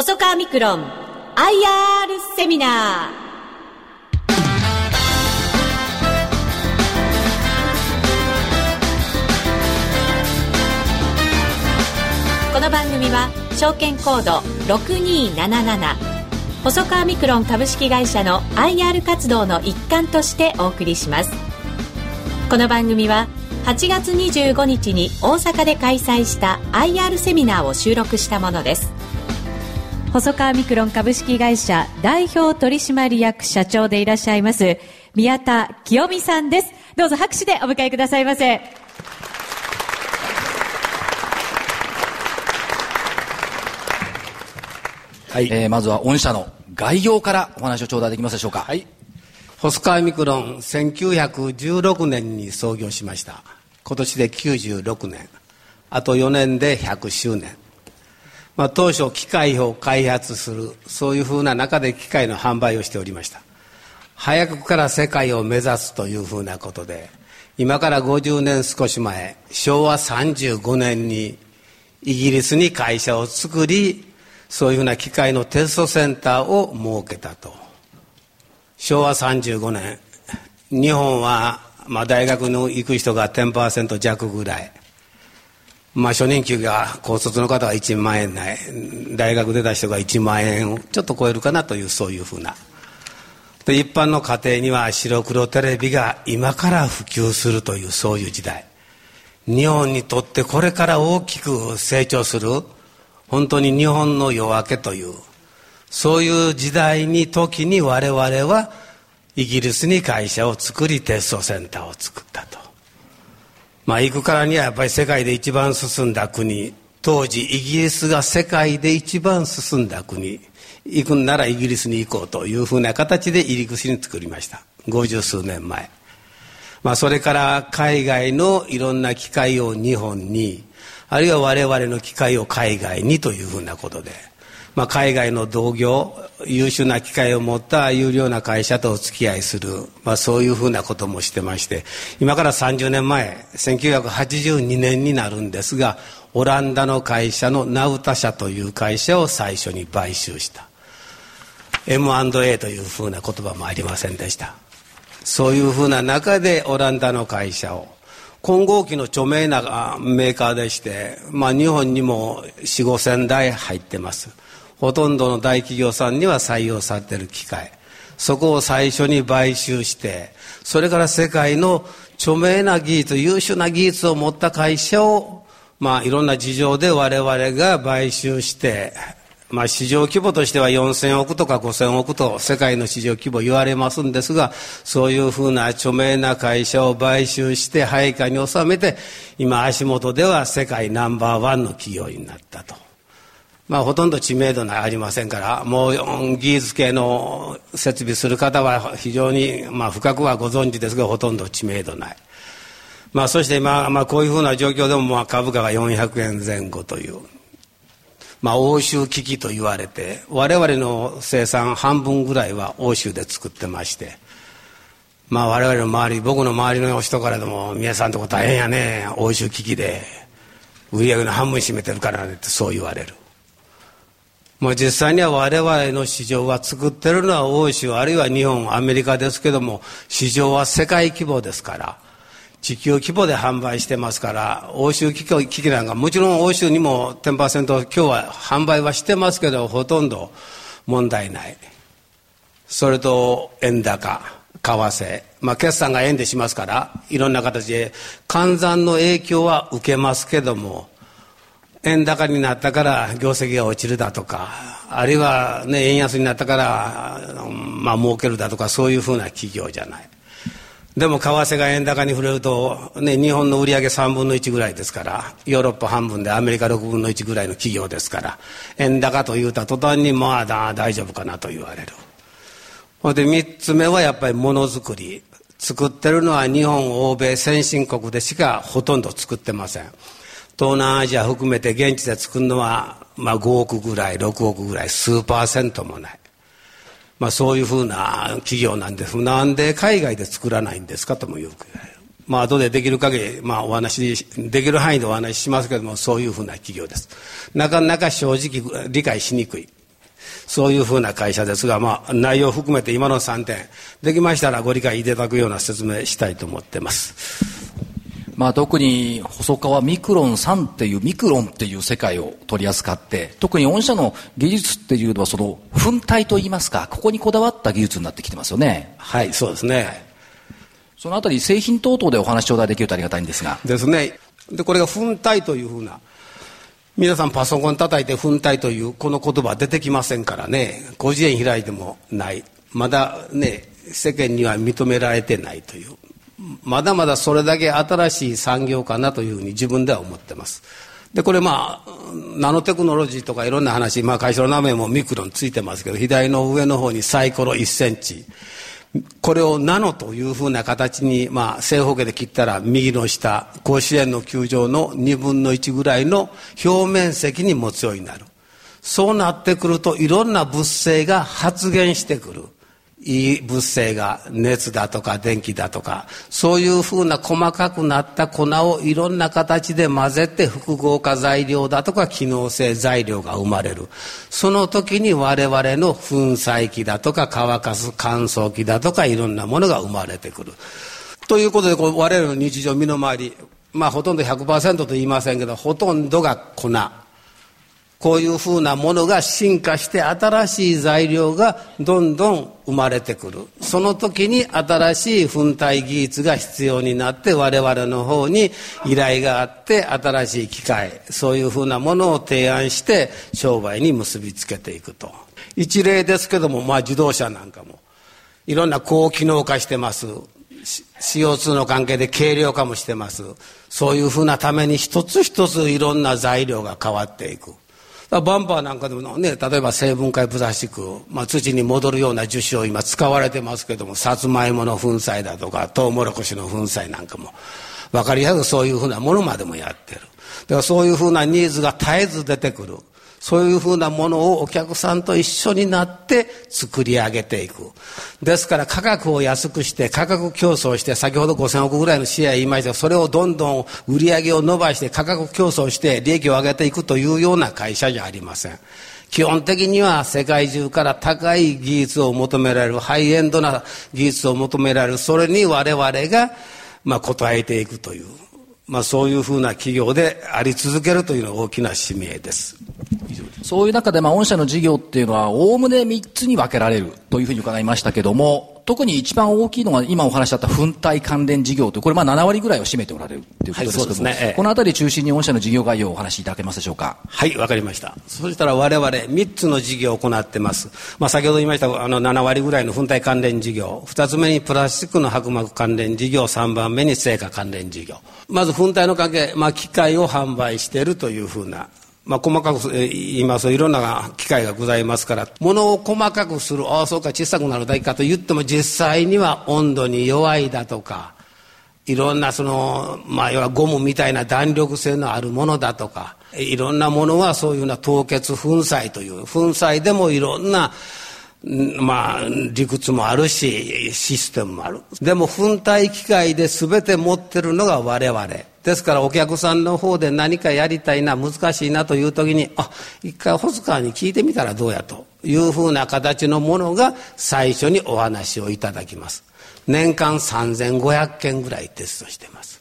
細川ミクロン IR セミナー。この番組は証券コード6277細川ミクロン株式会社の IR 活動の一環としてお送りします。この番組は8月25日に大阪で開催した IR セミナーを収録したものです。細川ミクロン株式会社代表取締役社長でいらっしゃいます宮田清美さんですどうぞ拍手でお迎えくださいませはい、えー、まずは御社の概要からお話を頂戴できますでしょうか。はい。細川ミクロン、1916年に創業しました。今年で96年。あと4年で100周年。まあ、当初機械を開発する、そういうふうな中で機械の販売をしておりました。早くから世界を目指すというふうなことで、今から50年少し前、昭和35年にイギリスに会社を作り、そういうふうな機械のテストセンターを設けたと昭和35年日本は、まあ、大学の行く人が10%弱ぐらいまあ初任給が高卒の方は1万円ない大学出た人が1万円をちょっと超えるかなというそういうふうなで一般の家庭には白黒テレビが今から普及するというそういう時代日本にとってこれから大きく成長する本当に日本の夜明けという、そういう時代に、時に我々はイギリスに会社を作りテストセンターを作ったと。まあ行くからにはやっぱり世界で一番進んだ国、当時イギリスが世界で一番進んだ国、行くんならイギリスに行こうというふうな形で入り口に作りました。五十数年前。まあそれから海外のいろんな機会を日本に、あるいは我々の機会を海外にというふうなことで、まあ、海外の同業優秀な機会を持った有料な会社とお付き合いする、まあ、そういうふうなこともしてまして今から30年前1982年になるんですがオランダの会社のナウタ社という会社を最初に買収した。M&A というふうな言葉もありませんでした。そういうふうな中でオランダの会社を混合機の著名なメーカーでして、まあ、日本にも4 5千台入ってます。ほとんどの大企業さんには採用されている機械。そこを最初に買収してそれから世界の著名な技術優秀な技術を持った会社をまあいろんな事情で我々が買収してまあ、市場規模としては4000億とか5000億と世界の市場規模言われますんですが、そういうふうな著名な会社を買収して配下に収めて、今足元では世界ナンバーワンの企業になったと。まあ、ほとんど知名度がありませんから、もう技術系の設備する方は非常に、まあ、深くはご存知ですが、ほとんど知名度ない。まあ、そして今、まあ、こういうふうな状況でも、まあ、株価が400円前後という。まあ、欧州危機と言われて我々の生産半分ぐらいは欧州で作ってましてまあ我々の周り僕の周りの人からでも皆さんとこ大変やね欧州危機で売り上げの半分占めてるからねってそう言われる。もう実際には我々の市場は作ってるのは欧州あるいは日本アメリカですけども市場は世界規模ですから地球規模で販売してますから欧州機器なんかもちろん欧州にも10%今日は販売はしてますけどほとんど問題ない。それと円高為替。まあ決算が円でしますからいろんな形で換算の影響は受けますけども円高になったから業績が落ちるだとかあるいは、ね、円安になったからまあ儲けるだとかそういうふうな企業じゃない。でも為替が円高に触れると、ね、日本の売り上げ3分の1ぐらいですからヨーロッパ半分でアメリカ6分の1ぐらいの企業ですから円高と言うた途端にまあ大丈夫かなと言われる。ほんで3つ目はやっぱりものづくり作ってるのは日本欧米先進国でしかほとんど作ってません。東南アジア含めて現地で作るのは、まあ、5億ぐらい6億ぐらい数パーセントもない。まあ、そういうふうな企業なんですなんで海外で作らないんですかともよく言われる。まあ、後でできる限り、まあ、お話しできる範囲でお話ししますけども、そういうふうな企業です。なかなか正直理解しにくい。そういうふうな会社ですが、まあ、内容を含めて今の3点、できましたらご理解いただくような説明したいと思っています。まあ、特に細川ミクロン3っていうミクロンっていう世界を取り扱って特に御社の技術っていうのはその粉体といいますかここにこだわった技術になってきてますよね。はいそうですね。そのあたり製品等々でお話頂戴できるとありがたいんですが。ですね。でこれが粉体というふうな皆さんパソコン叩いて粉体というこの言葉出てきませんからね。5次元開いてもない。まだね世間には認められてないというまだまだそれだけ新しい産業かなというふうに自分では思ってます。で、これまあ、ナノテクノロジーとかいろんな話、まあ会社の名前もミクロンついてますけど、左の上の方にサイコロ1センチ。これをナノというふうな形に、まあ、正方形で切ったら右の下、甲子園の球場の2分の1ぐらいの表面積に持つようになる。そうなってくるといろんな物性が発現してくる。いい物性が熱だとか電気だとかそういうふうな細かくなった粉をいろんな形で混ぜて複合化材料だとか機能性材料が生まれる。その時に我々の粉砕機だとか乾かす乾燥機だとかいろんなものが生まれてくる。ということでこう我々の日常身の回りまあほとんど100%と言いませんけどほとんどが粉。こういうふうなものが進化して新しい材料がどんどん生まれてくる。その時に新しい粉体技術が必要になって我々の方に依頼があって新しい機械、そういうふうなものを提案して商売に結びつけていくと。一例ですけども、まあ自動車なんかもいろんな高機能化してます。CO2 の関係で軽量化もしてます。そういうふうなために一つ一ついろんな材料が変わっていく。バンパーなんかでもね、例えば成分解プラスチック、まあ、土に戻るような樹脂を今使われてますけども、さつまいもの粉砕だとか、トウモロコシの粉砕なんかも、わかりやすくそういうふうなものまでもやってる。だからそういうふうなニーズが絶えず出てくる。そういうふうなものをお客さんと一緒になって作り上げていく。ですから価格を安くして価格競争して先ほど5000億ぐらいのシェア言いましたがそれをどんどん売り上げを伸ばして価格競争して利益を上げていくというような会社じゃありません。基本的には世界中から高い技術を求められる、ハイエンドな技術を求められる、それに我々が、まあ、応えていくという。まあ、そういうふうな企業であり続けるというのが大きな使命です。そういう中で、まあ、御社の事業っていうのは、おおむね3つに分けられるというふうに伺いましたけども、特に一番大きいのが、今お話しあった粉体関連事業という、これまあ7割ぐらいを占めておられるということですけども、はいね、このあたり中心に御社の事業概要をお話しいただけますでしょうか？はい、わかりました。そしたら我々3つの事業を行ってます。まあ、先ほど言いました、あの7割ぐらいの粉体関連事業、2つ目にプラスチックの薄膜関連事業、3番目に成果関連事業。まず粉体の関係、まあ、機械を販売しているというふうなまあ、細かく言いますといろんな機会がございますから物を細かくするああそうか小さくなるだけかと言っても実際には温度に弱いだとかいろんなその、まあ、要はゴムみたいな弾力性のあるものだとかいろんなものはそういうような凍結粉砕という粉砕でもいろんなまあ、理屈もあるし、システムもある。でも、粉体機械で全て持ってるのが我々。ですから、お客さんの方で何かやりたいな、難しいなという時に、あ、一回細川に聞いてみたらどうやというふうな形のものが最初にお話をいただきます。年間3500件ぐらいテストしてます。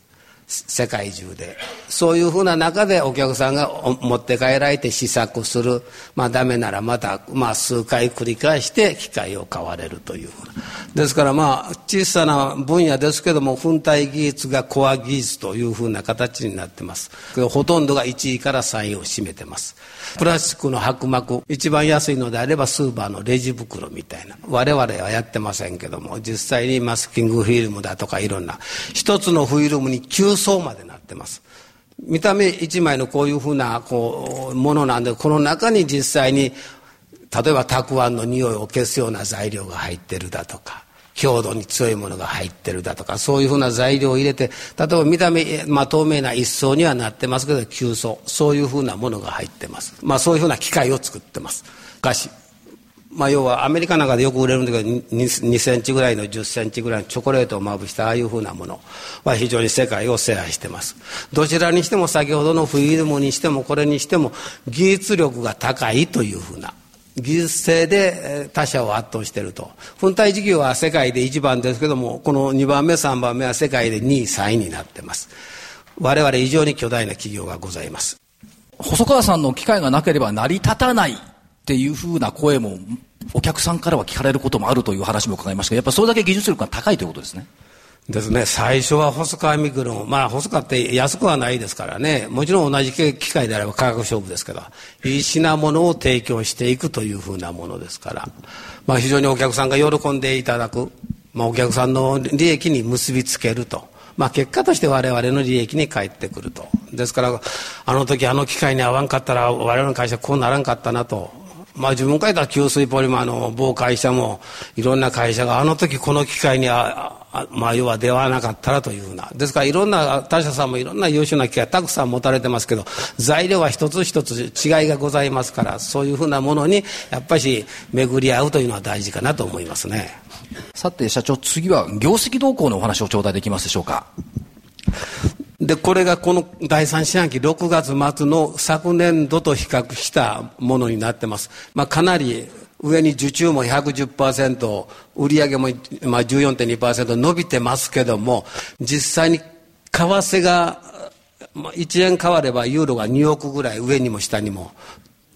世界中で。そういうふうな中でお客さんが持って帰られて試作する。まあダメならまた、まあ、数回繰り返して機械を買われるというふうな。ですからまあ小さな分野ですけども粉体技術がコア技術というふうな形になってます。ほとんどが1位から3位を占めてます。プラスチックの薄膜。一番安いのであればスーパーのレジ袋みたいな。我々はやってませんけども実際にマスキングフィルムだとかいろんな。一つのフィルムに9層までなってます。見た目一枚のこういうふうなこうものなんでこの中に実際に例えばたくあんの匂いを消すような材料が入ってるだとか強度に強いものが入ってるだとかそういうふうな材料を入れて例えば見た目、まあ、透明な一層にはなってますけど急層そういうふうなものが入ってます、まあ、そういうふうな機械を作ってます。菓子まあ、要はアメリカなんかでよく売れるんだけど 2, 2センチぐらいの10センチぐらいのチョコレートをまぶしたああいうふうなものは非常に世界を制覇してますどちらにしても先ほどのフィルムにしてもこれにしても技術力が高いというふうな技術性で他社を圧倒していると。粉体事業は世界で1番ですけども、この2番目、3番目は世界で2位、3位になってます。我々以上に巨大な企業がございます。細川さんの機会がなければ成り立たないっていうふうな声も、お客さんからは聞かれることもあるという話も伺いましたが、やっぱりそれだけ技術力が高いということですね。ですね、最初は細川ミクロン、まあ細川って安くはないですからね、もちろん同じ機械であれば価格勝負ですけど、いい品物を提供していくというふうなものですから、まあ非常にお客さんが喜んでいただく、まあお客さんの利益に結びつけると。まあ結果として我々の利益に返ってくると。ですから、あの時あの機械に合わんかったら我々の会社こうならんかったなと。まあ自分書いた吸水ポリマーの某会社もいろんな会社があの時この機械にあまあ、要は出会わなかったらというふうな。ですからいろんな他社さんもいろんな優秀な機械たくさん持たれてますけど、材料は一つ一つ違いがございますから、そういうふうなものにやっぱり巡り合うというのは大事かなと思いますね。さて社長、次は業績動向のお話を頂戴できますでしょうか。で、これがこの第三四半期6月末の昨年度と比較したものになってます。まあ、かなり上に受注も110%、売上もまあ14.2%伸びてますけども、実際に為替が1円変わればユーロが2億ぐらい上にも下にも、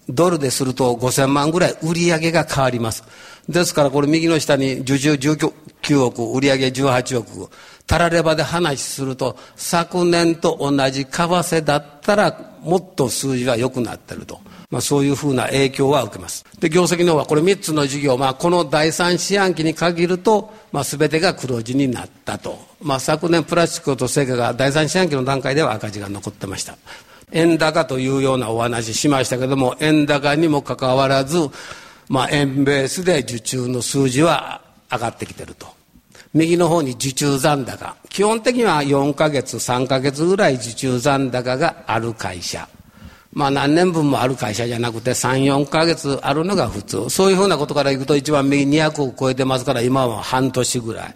ドルですると5000万ぐらい売り上げが変わります。ですからこれ右の下に受注19億、売り上げ18億、たらればで話すると、昨年と同じ為替だったらもっと数字は良くなってると。まあ、そういうふうな影響は受けます。で、業績の方はこれ3つの事業、まあ、この第3四半期に限ると、まあ、全てが黒字になったと。まあ、昨年プラスチックと成果が第3四半期の段階では赤字が残ってました。円高というようなお話しましたけども、円高にもかかわらず、まあ、円ベースで受注の数字は上がってきてると。右の方に受注残高。基本的には4ヶ月、3ヶ月ぐらい受注残高がある会社。まあ何年分もある会社じゃなくて3、4ヶ月あるのが普通。そういうふうなことからいくと一番右200を超えてますから今は半年ぐらい。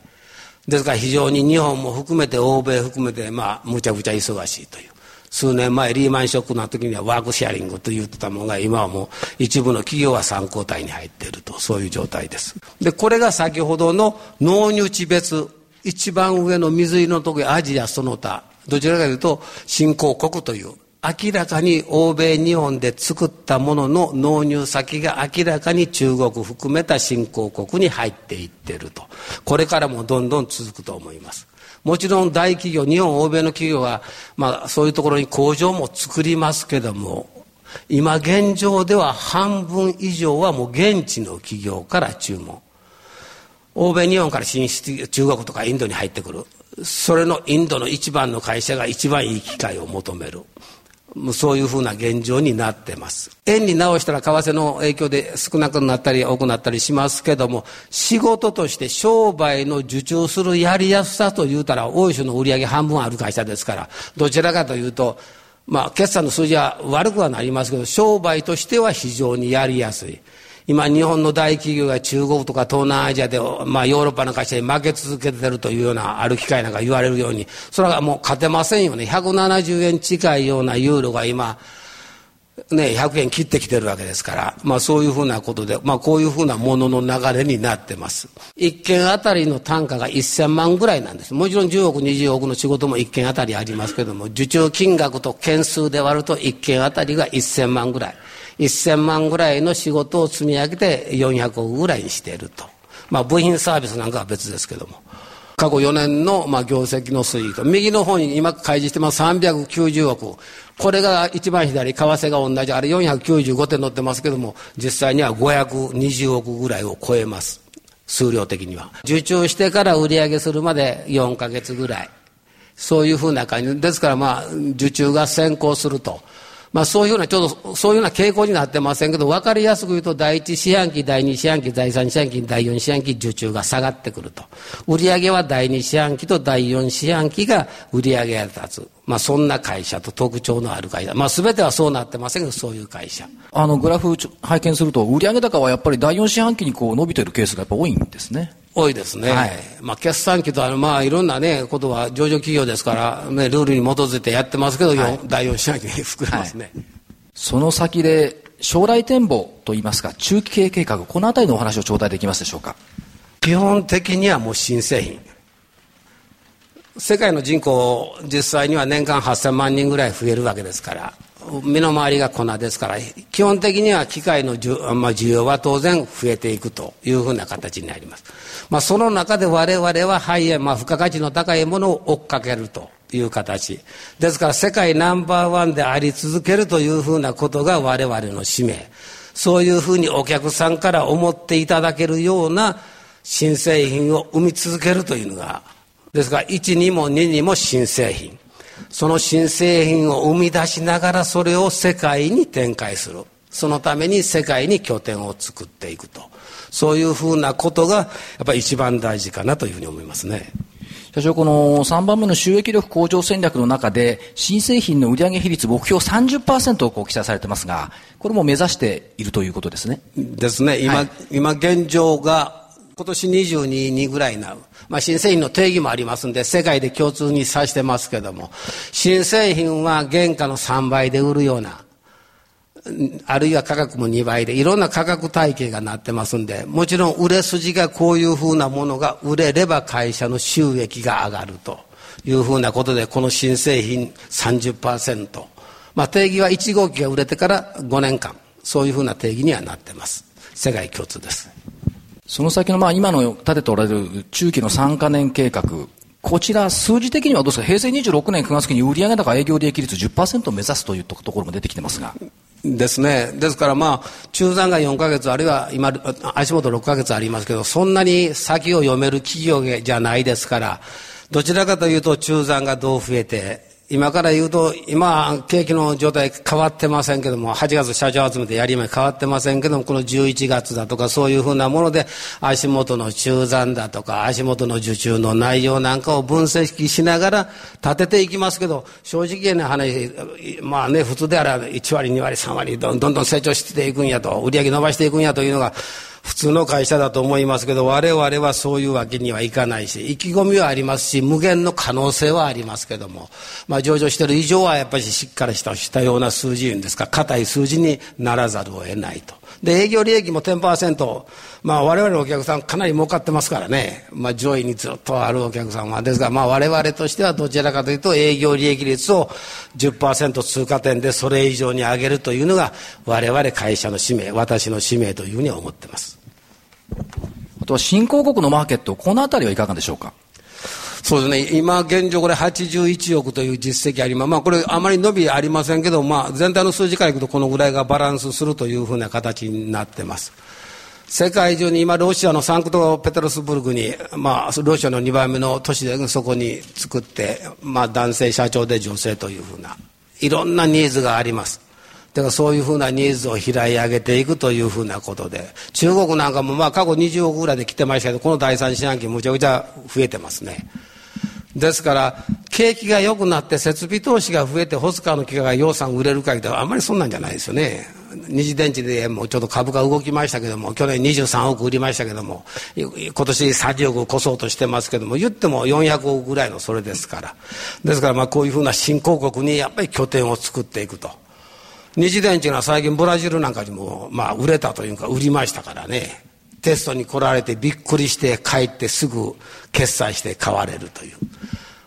ですから非常に日本も含めて欧米含めてまあむちゃくちゃ忙しいという。数年前リーマンショックの時にはワークシェアリングと言ってたものが今はもう一部の企業は参考体に入っているとそういう状態です。で、これが先ほどの納入地別一番上の水色のとこアジアその他どちらかというと新興国という明らかに欧米日本で作ったものの納入先が明らかに中国含めた新興国に入っていってると。これからもどんどん続くと思います。もちろん大企業、日本、欧米の企業は、まあそういうところに工場も作りますけども、今現状では半分以上はもう現地の企業から注文。欧米、日本から進出、中国とかインドに入ってくる。それのインドの一番の会社が一番いい機会を求める。そういうふうな現状になってます。円に直したら為替の影響で少なくなったり多くなったりしますけども、仕事として商売の受注するやりやすさと言うたら、大石の売り上げ半分ある会社ですから、どちらかというと、まあ、決算の数字は悪くはなりますけど、商売としては非常にやりやすい。今日本の大企業が中国とか東南アジアで、まあヨーロッパの会社に負け続けてるというようなある機会なんか言われるように、それはもう勝てませんよね。170円近いようなユーロが今、ね、100円切ってきてるわけですから、まあそういうふうなことで、まあこういうふうなものの流れになってます。1件あたりの単価が1000万ぐらいなんです。もちろん10億、20億の仕事も1件あたりありますけども、受注金額と件数で割ると1件あたりが1000万ぐらい。1000万ぐらいの仕事を積み上げて400億ぐらいにしていると。まあ部品サービスなんかは別ですけども。過去4年の、まあ、業績の推移と、右の方に今開示してます390億。これが一番左、為替が同じ、あれ495点載ってますけども、実際には520億ぐらいを超えます。数量的には。受注してから売り上げするまで4ヶ月ぐらい。そういうふうな感じ。ですからまあ、受注が先行すると。まあそういうような、ちょうどそういうような傾向になってませんけど、分かりやすく言うと、第一四半期、第二四半期、第三四半期、第四四半期、受注が下がってくると。売上は第二四半期と第四四半期が売上が立つ。まあそんな会社と特徴のある会社。まあ全てはそうなってませんけど、そういう会社。あの、グラフ拝見すると、売上高はやっぱり第四四半期にこう伸びてるケースがやっぱ多いんですね。多いですね。はい、まあ、決算期とまあ、いろんなね、ことは上場企業ですから、ね、ルールに基づいてやってますけど、はい、第4四半期に膨らますね、はい、その先で、将来展望といいますか、中期経営計画、このあたりのお話を頂戴できますでしょうか？基本的にはもう新製品。世界の人口、実際には年間8000万人ぐらい増えるわけですから、身の回りが粉ですから、基本的には機械のまあ、需要は当然増えていくというふうな形になります。まあ、その中で我々はハイエン、まあ、付加価値の高いものを追っかけるという形。ですから世界ナンバーワンであり続けるというふうなことが我々の使命。そういうふうにお客さんから思っていただけるような新製品を生み続けるというのが、ですから1にも2にも新製品。その新製品を生み出しながらそれを世界に展開する。そのために世界に拠点を作っていくと。そういうふうなことが、やっぱり一番大事かなというふうに思いますね。社長、この3番目の収益力向上戦略の中で、新製品の売上比率目標30%をこう記載されてますが、これも目指しているということですね。ですね。今、はい、今現状が、今年22にぐらいになる。まあ、新製品の定義もありますんで、世界で共通に指してますけども、新製品は原価の3倍で売るような、あるいは価格も2倍で、いろんな価格体系がなってますんで、もちろん売れ筋がこういうふうなものが売れれば会社の収益が上がるというふうなことで、この新製品30%。まあ定義は1号機が売れてから5年間。そういうふうな定義にはなってます。世界共通です。その先のまあ今の立てておられる中期の3カ年計画、こちら、数字的にはどうですか、平成26年9月期に売上高営業利益率10%を目指すというところも出てきてますが。ですね。ですからまあ、中残が4ヶ月、あるいは今、足元6ヶ月ありますけど、そんなに先を読める企業じゃないですから、どちらかというと中残がどう増えて、今から言うと、今、景気の状態変わってませんけども、8月社長集めてやりま変わってませんけども、この11月だとかそういうふうなもので、足元の中残だとか、足元の受注の内容なんかを分析しながら立てていきますけど、正直な話、まあね、普通であれば1割、2割、3割どどんどん成長していくんやと、売り上げ伸ばしていくんやというのが、普通の会社だと思いますけど、我々はそういうわけにはいかないし、意気込みはありますし、無限の可能性はありますけども、まあ上場している以上はやっぱりしっかりしたしたような数字いうんですか、硬い数字にならざるを得ないと。で、営業利益も10%、まあ我々のお客さんかなり儲かってますからね、まあ上位にずっとあるお客さんは。ですが、まあ我々としてはどちらかというと営業利益率を10%通過点でそれ以上に上げるというのが我々会社の使命、私の使命というふうに思ってます。あとは新興国のマーケット、このあたりはいかがでしょうか？そうですね。今現状これ81億という実績あります。まあこれあまり伸びありませんけど、まあ全体の数字からいくとこのぐらいがバランスするというふうな形になってます。世界中に今ロシアのサンクトペテロスブルクに、まあロシアの2番目の都市でそこに作って、まあ男性社長で女性というふうな、いろんなニーズがあります。だからそういうふうなニーズを拾い上げていくというふうなことで、中国なんかもまあ過去20億ぐらいで来てましたけど、この第三四半期むちゃくちゃ増えてますね。ですから、景気が良くなって設備投資が増えて、ホスカーの機械が予算売れるかいとあんまりそんなんじゃないですよね。二次電池でもうちょっと株価動きましたけども、去年23億売りましたけども、今年30億越そうとしてますけども、言っても400億ぐらいのそれですから。ですからまあこういうふうな新興国にやっぱり拠点を作っていくと。二次電池が最近ブラジルなんかにも、まあ、売れたというか売りましたからね。テストに来られてびっくりして帰ってすぐ決済して買われるという。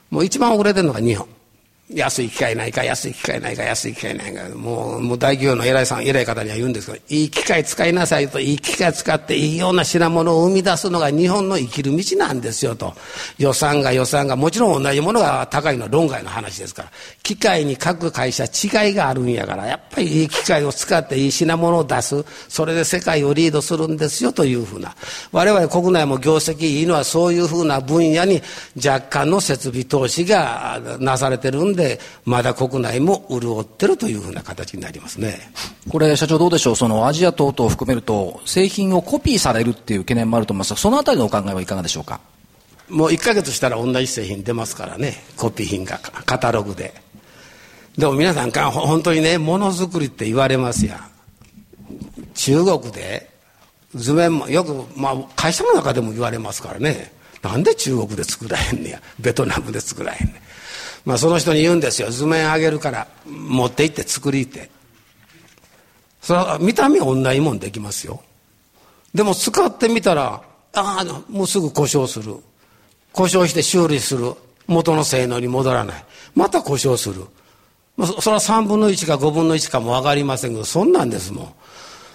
もう一番売れてるのが日本。安い機械ないか、安い機械ないか、安い機械ないか。もう、もう大企業の偉いさん、偉い方には言うんですけど、いい機械使いなさいと、いい機械使っていいような品物を生み出すのが日本の生きる道なんですよと。予算が予算が、もちろん同じものが高いのは論外の話ですから。機械に各会社違いがあるんやから、やっぱりいい機械を使っていい品物を出す。それで世界をリードするんですよというふうな。我々国内も業績いいのはそういうふうな分野に若干の設備投資がなされてるんで、で、まだ国内も潤ってるというふうな形になりますね。これ、社長どうでしょう、そのアジア等々を含めると、製品をコピーされるっていう懸念もあると思いますが、そのあたりのお考えはいかがでしょうか？もう1か月したら同じ製品出ますからね、コピー品が、カタログで。でも皆さんか、本当にね、ものづくりって言われますや中国で図面もよく、まあ、会社の中でも言われますからねなんで中国で作らへんねやベトナムで作らへんねんまあ、その人に言うんですよ図面あげるから持って行って作りってそれは見た目同じもんできますよ。でも使ってみたら、ああ、もうすぐ故障する。故障して修理する。元の性能に戻らない。また故障する。まあ、それは3分の1か5分の1かも分かりませんけど、そんなんですもん。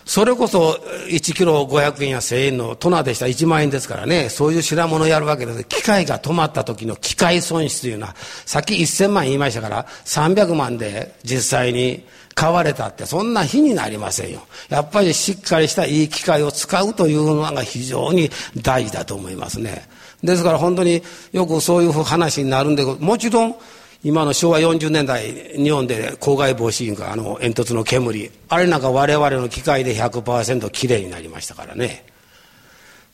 それこそ1キロ500円や1000円のトナでしたら1万円ですからね、そういう品物をやるわけです。機械が止まった時の機械損失というのは、さっき1000万言いましたから、300万で実際に買われたって、そんな日になりませんよ。やっぱりしっかりしたいい機械を使うというのが非常に大事だと思いますね。ですから本当によくそういう話になるんで、もちろん、今の昭和40年代日本で公害防止員があの煙突の煙。あれなんか我々の機械で100%きれいになりましたからね。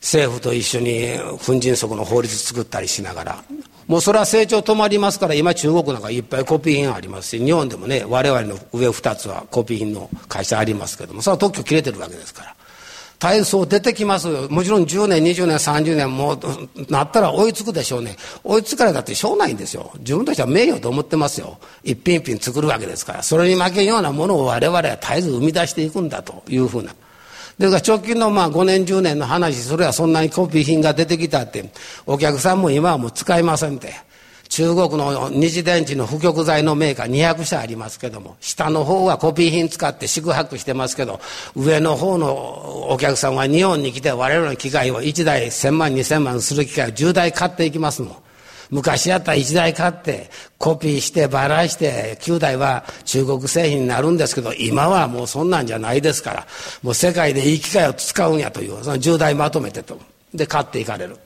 政府と一緒に粉塵則の法律作ったりしながら。もうそれは成長止まりますから今中国なんかいっぱいコピー品ありますし日本でもね我々の上2つはコピー品の会社ありますけどもそれは特許切れてるわけですから。体操出てきますよ。もちろん10年、20年、30年もなったら追いつくでしょうね。追いつかれたってしょうないんですよ。自分としては名誉と思ってますよ。一品一品作るわけですから。それに負けんようなものを我々は絶えず生み出していくんだというふうな。ですから直近のまあ5年、10年の話、それはそんなにコピー品が出てきたって、お客さんも今はもう使いませんって。中国の二次電池の不極材のメーカー200社ありますけども、下の方はコピー品使って宿泊してますけど、上の方のお客さんは日本に来て我々の機械を1台1000万、2000万する機械を10台買っていきますもん。昔やったら1台買ってコピーしてばらして9台は中国製品になるんですけど今はもうそんなんじゃないですからもう世界でいい機械を使うんやというその10台まとめてとで買っていかれる。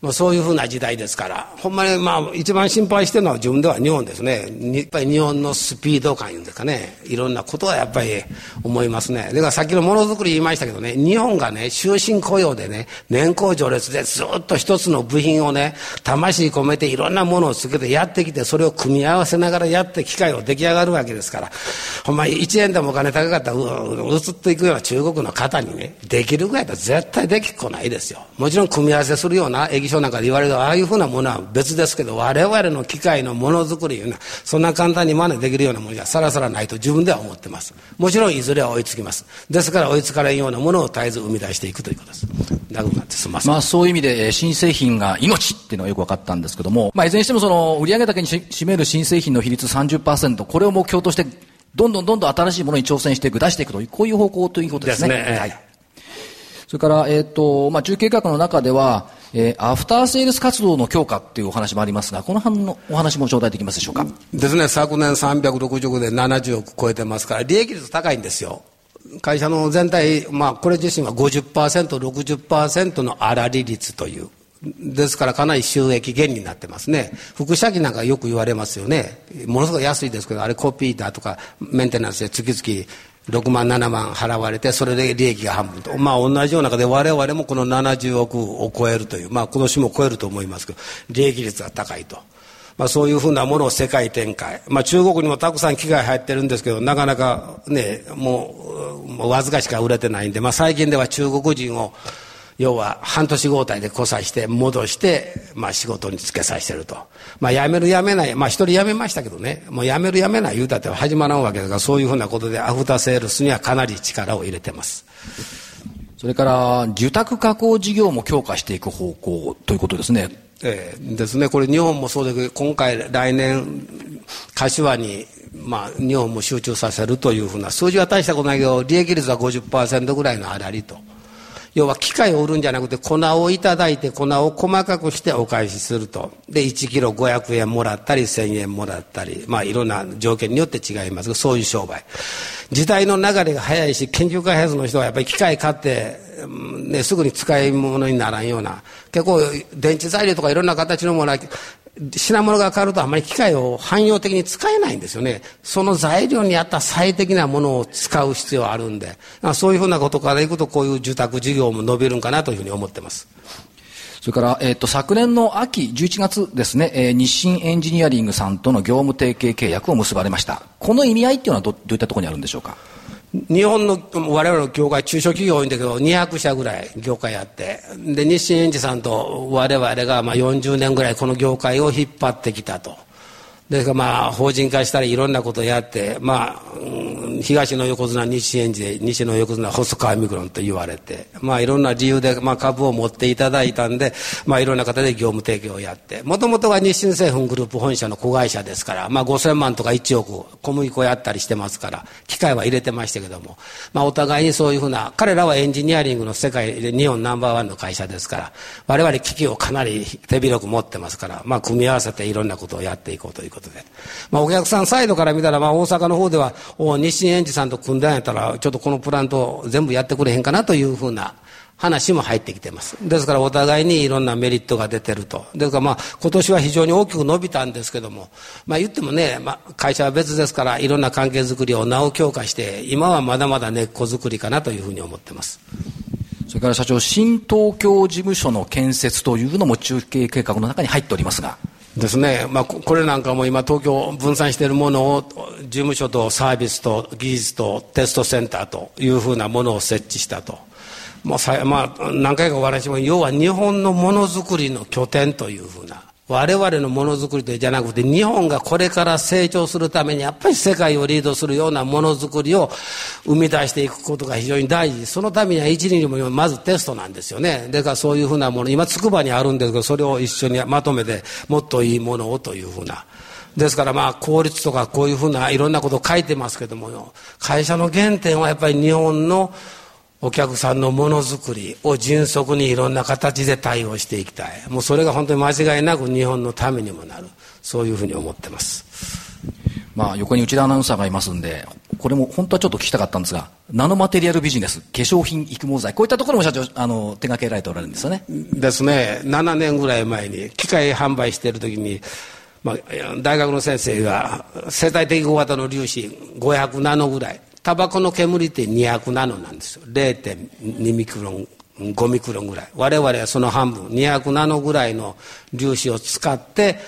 もうそういうふうな時代ですから、ほんまにまあ一番心配してるのは自分では日本ですね。やっぱり日本のスピード感いうんですかね。いろんなことはやっぱり思いますね。だからさっきのものづくり言いましたけどね、日本がね、終身雇用でね、年功序列でずっと一つの部品をね、魂込めていろんなものをつけてやってきて、それを組み合わせながらやって機械を出来上がるわけですから、ほんま1円でもお金高かったらう移っていくような中国の方にね、できるぐらいだと絶対できっこないですよ。もちろん組み合わせするような液書なんかで言われるああいうふうなものは別ですけど、我々の機械のものづくりいうのは、そんな簡単に真似できるようなものじゃさらさらないと自分では思ってます。もちろんいずれは追いつきます。ですから追いつかれんようなものを絶えず生み出していくということです。長くなってすみません。まあそういう意味で、新製品が命っていうのがよく分かったんですけども、まあいずれにしてもその売上高に占める新製品の比率30%、これを目標として、どんどんどんどん新しいものに挑戦していく、出していくという、こういう方向ということですね。ですね。はい。それから、えっ、ー、と、まあ中継計画の中では、えー、アフターセールス活動の強化っていうお話もありますが、この辺のお話も頂戴できますでしょうか？ですね、昨年360億で70億超えてますから、利益率高いんですよ。会社の全体、まあ、これ自身は50%、60%の粗利率という。ですからかなり収益減になってますね。副社費なんかよく言われますよね。ものすごく安いですけど、あれコピーだとかメンテナンスで月々6万、7万払われて、それで利益が半分と。まあ同じような中で我々もこの70億を超えるという、まあ今年も超えると思いますけど、利益率が高いと。まあそういうふうなものを世界展開。まあ中国にもたくさん機械入ってるんですけど、なかなかね、もう、もうわずかしか売れてないんで、まあ最近では中国人を、要は半年交代で交際して戻して、まあ仕事につけさせてると。まあ辞める辞めない、まあ一人辞めましたけどね、もう辞める辞めない言うたって始まらんわけだから、そういうふうなことでアフターセールスにはかなり力を入れてます。それから、受託加工事業も強化していく方向ということですね。ええですね。これ日本もそうですけど、今回来年、柏にまあ、日本も集中させるというふうな数字は大したことないけど利益率は50%ぐらいの粗利と要は機械を売るんじゃなくて粉をいただいて粉を細かくしてお返しすると。で、1キロ500円もらったり1000円もらったり、まあいろんな条件によって違いますが、そういう商売。時代の流れが早いし、研究開発の人はやっぱり機械買って、ね、すぐに使い物にならんような、結構電池材料とかいろんな形のものは品物が変わるとあまり機械を汎用的に使えないんですよね。その材料に合った最適なものを使う必要あるんで、そういうふうなことからいくとこういう住宅事業も伸びるんかなというふうに思ってます。それから、えっ、ー、と、昨年の秋11月ですね、えー、日清エンジニアリングさんとの業務提携契約を結ばれました。この意味合いっていうのはどどういったところにあるんでしょうか？日本の我々の業界、中小企業多いんだけど、200社ぐらい業界あって、で、日清エンジさんと我々がまあ40年ぐらいこの業界を引っ張ってきたと。ですからまあ、法人化したりいろんなことやって、まあ、東の横綱西エンジで西の横綱細川ミクロンと言われて、まあいろんな理由で、まあ株を持っていただいたんで、まあいろんな方で業務提供をやって、もともとは日清製粉グループ本社の子会社ですから、まあ5000万とか1億小麦粉やったりしてますから、機械は入れてましたけども、まあお互いにそういうふうな、彼らはエンジニアリングの世界で日本ナンバーワンの会社ですから、我々機器をかなり手広く持ってますから、まあ組み合わせていろんなことをやっていこうということで。まあお客さんサイドから見たら、まあ大阪の方では、お日清エンジさんと組んでんやったら、ちょっとこのプラント全部やってくれへんかなというふうな話も入ってきてます。ですからお互いにいろんなメリットが出てると。ですからまあ今年は非常に大きく伸びたんですけども、まあ言ってもね、まあ会社は別ですからいろんな関係づくりをなお強化して、今はまだまだ根っこづくりかなというふうに思ってます。それから社長、新東京事務所の建設というのも中継計画の中に入っておりますが。ですね、まあ、これなんかも今東京分散しているものを事務所とサービスと技術とテストセンターというふうなものを設置したと。まあ、まあ、何回かお話しも要は日本のものづくりの拠点というふうな我々のものづくりじゃなくて日本がこれから成長するためにやっぱり世界をリードするようなものづくりを生み出していくことが非常に大事。そのためには一日もまずテストなんですよね。だからそういうふうなもの今筑波にあるんですけどそれを一緒にまとめてもっといいものをというふうな。ですからまあ効率とかこういうふうないろんなことを書いてますけども会社の原点はやっぱり日本のお客さんのものづくりを迅速にいろんな形で対応していきたい。もうそれが本当に間違いなく日本のためにもなる。そういうふうに思ってます。まあ横に内田アナウンサーがいますんでこれも本当はちょっと聞きたかったんですがナノマテリアルビジネス化粧品育毛剤。こういったところも社長あの手掛けられておられるんですよね。ですね。7年ぐらい前に機械販売している時にまあ、大学の先生が生態的小型の粒子500ナノぐらいタバコの煙って200ナノなんですよ。0.2ミクロン5ミクロンぐらい。我々はその半分200ナノぐらいの粒子を使って、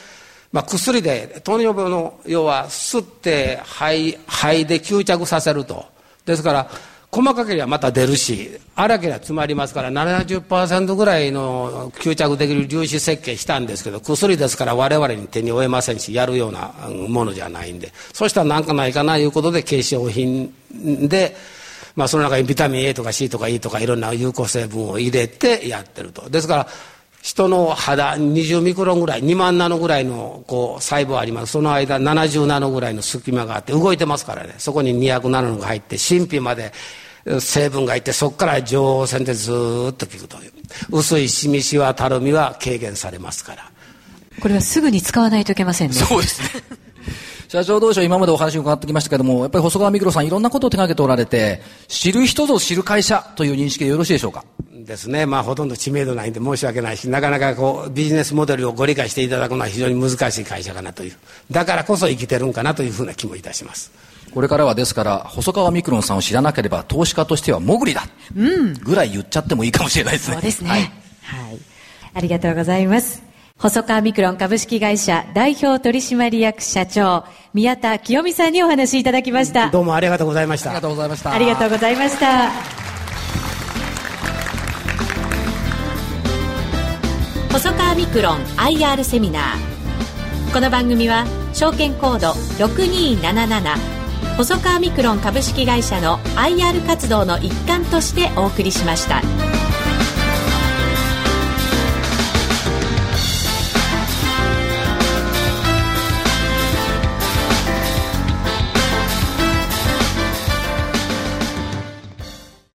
まあ、薬で糖尿病の要は吸って肺肺で吸着させると。ですから細かければまた出るし荒ければ詰まりますから70%ぐらいの吸着できる粒子設計したんですけど薬ですから我々に手に負えませんしやるようなものじゃないんで。そしたらなんかないかないうことで化粧品で、まあ、その中にビタミン A とか C とか E とかいろんな有効成分を入れてやってると。ですから人の肌20ミクロンぐらい2万ナノぐらいのこう細胞あります。その間70ナノぐらいの隙間があって動いてますからね。そこに200ナノが入って神秘まで成分がいてそこから情報線でずっと効くという。薄いしみしわたるみは軽減されますから。これはすぐに使わないといけませんね。そうですね。社長同士は今までお話を伺ってきましたけども、やっぱり細川ミクロさんいろんなことを手掛けておられて、知る人ぞ知る会社という認識でよろしいでしょうか？ですね。まあほとんど知名度ないんで申し訳ないし、なかなかこうビジネスモデルをご理解していただくのは非常に難しい会社かなという。だからこそ生きてるんかなというふうな気もいたします。これからはですから、細川ミクロンさんを知らなければ投資家としてはもぐりだ。うん。ぐらい言っちゃってもいいかもしれないですね。そうですね。はい。はい。ありがとうございます。細川ミクロン株式会社代表取締役社長、宮田清美さんにお話しいただきました。どうもありがとうございました。ありがとうございました。ありがとうございました。細川ミクロン IR セミナー。この番組は証券コード6277細川ミクロン株式会社の IR 活動の一環としてお送りしました。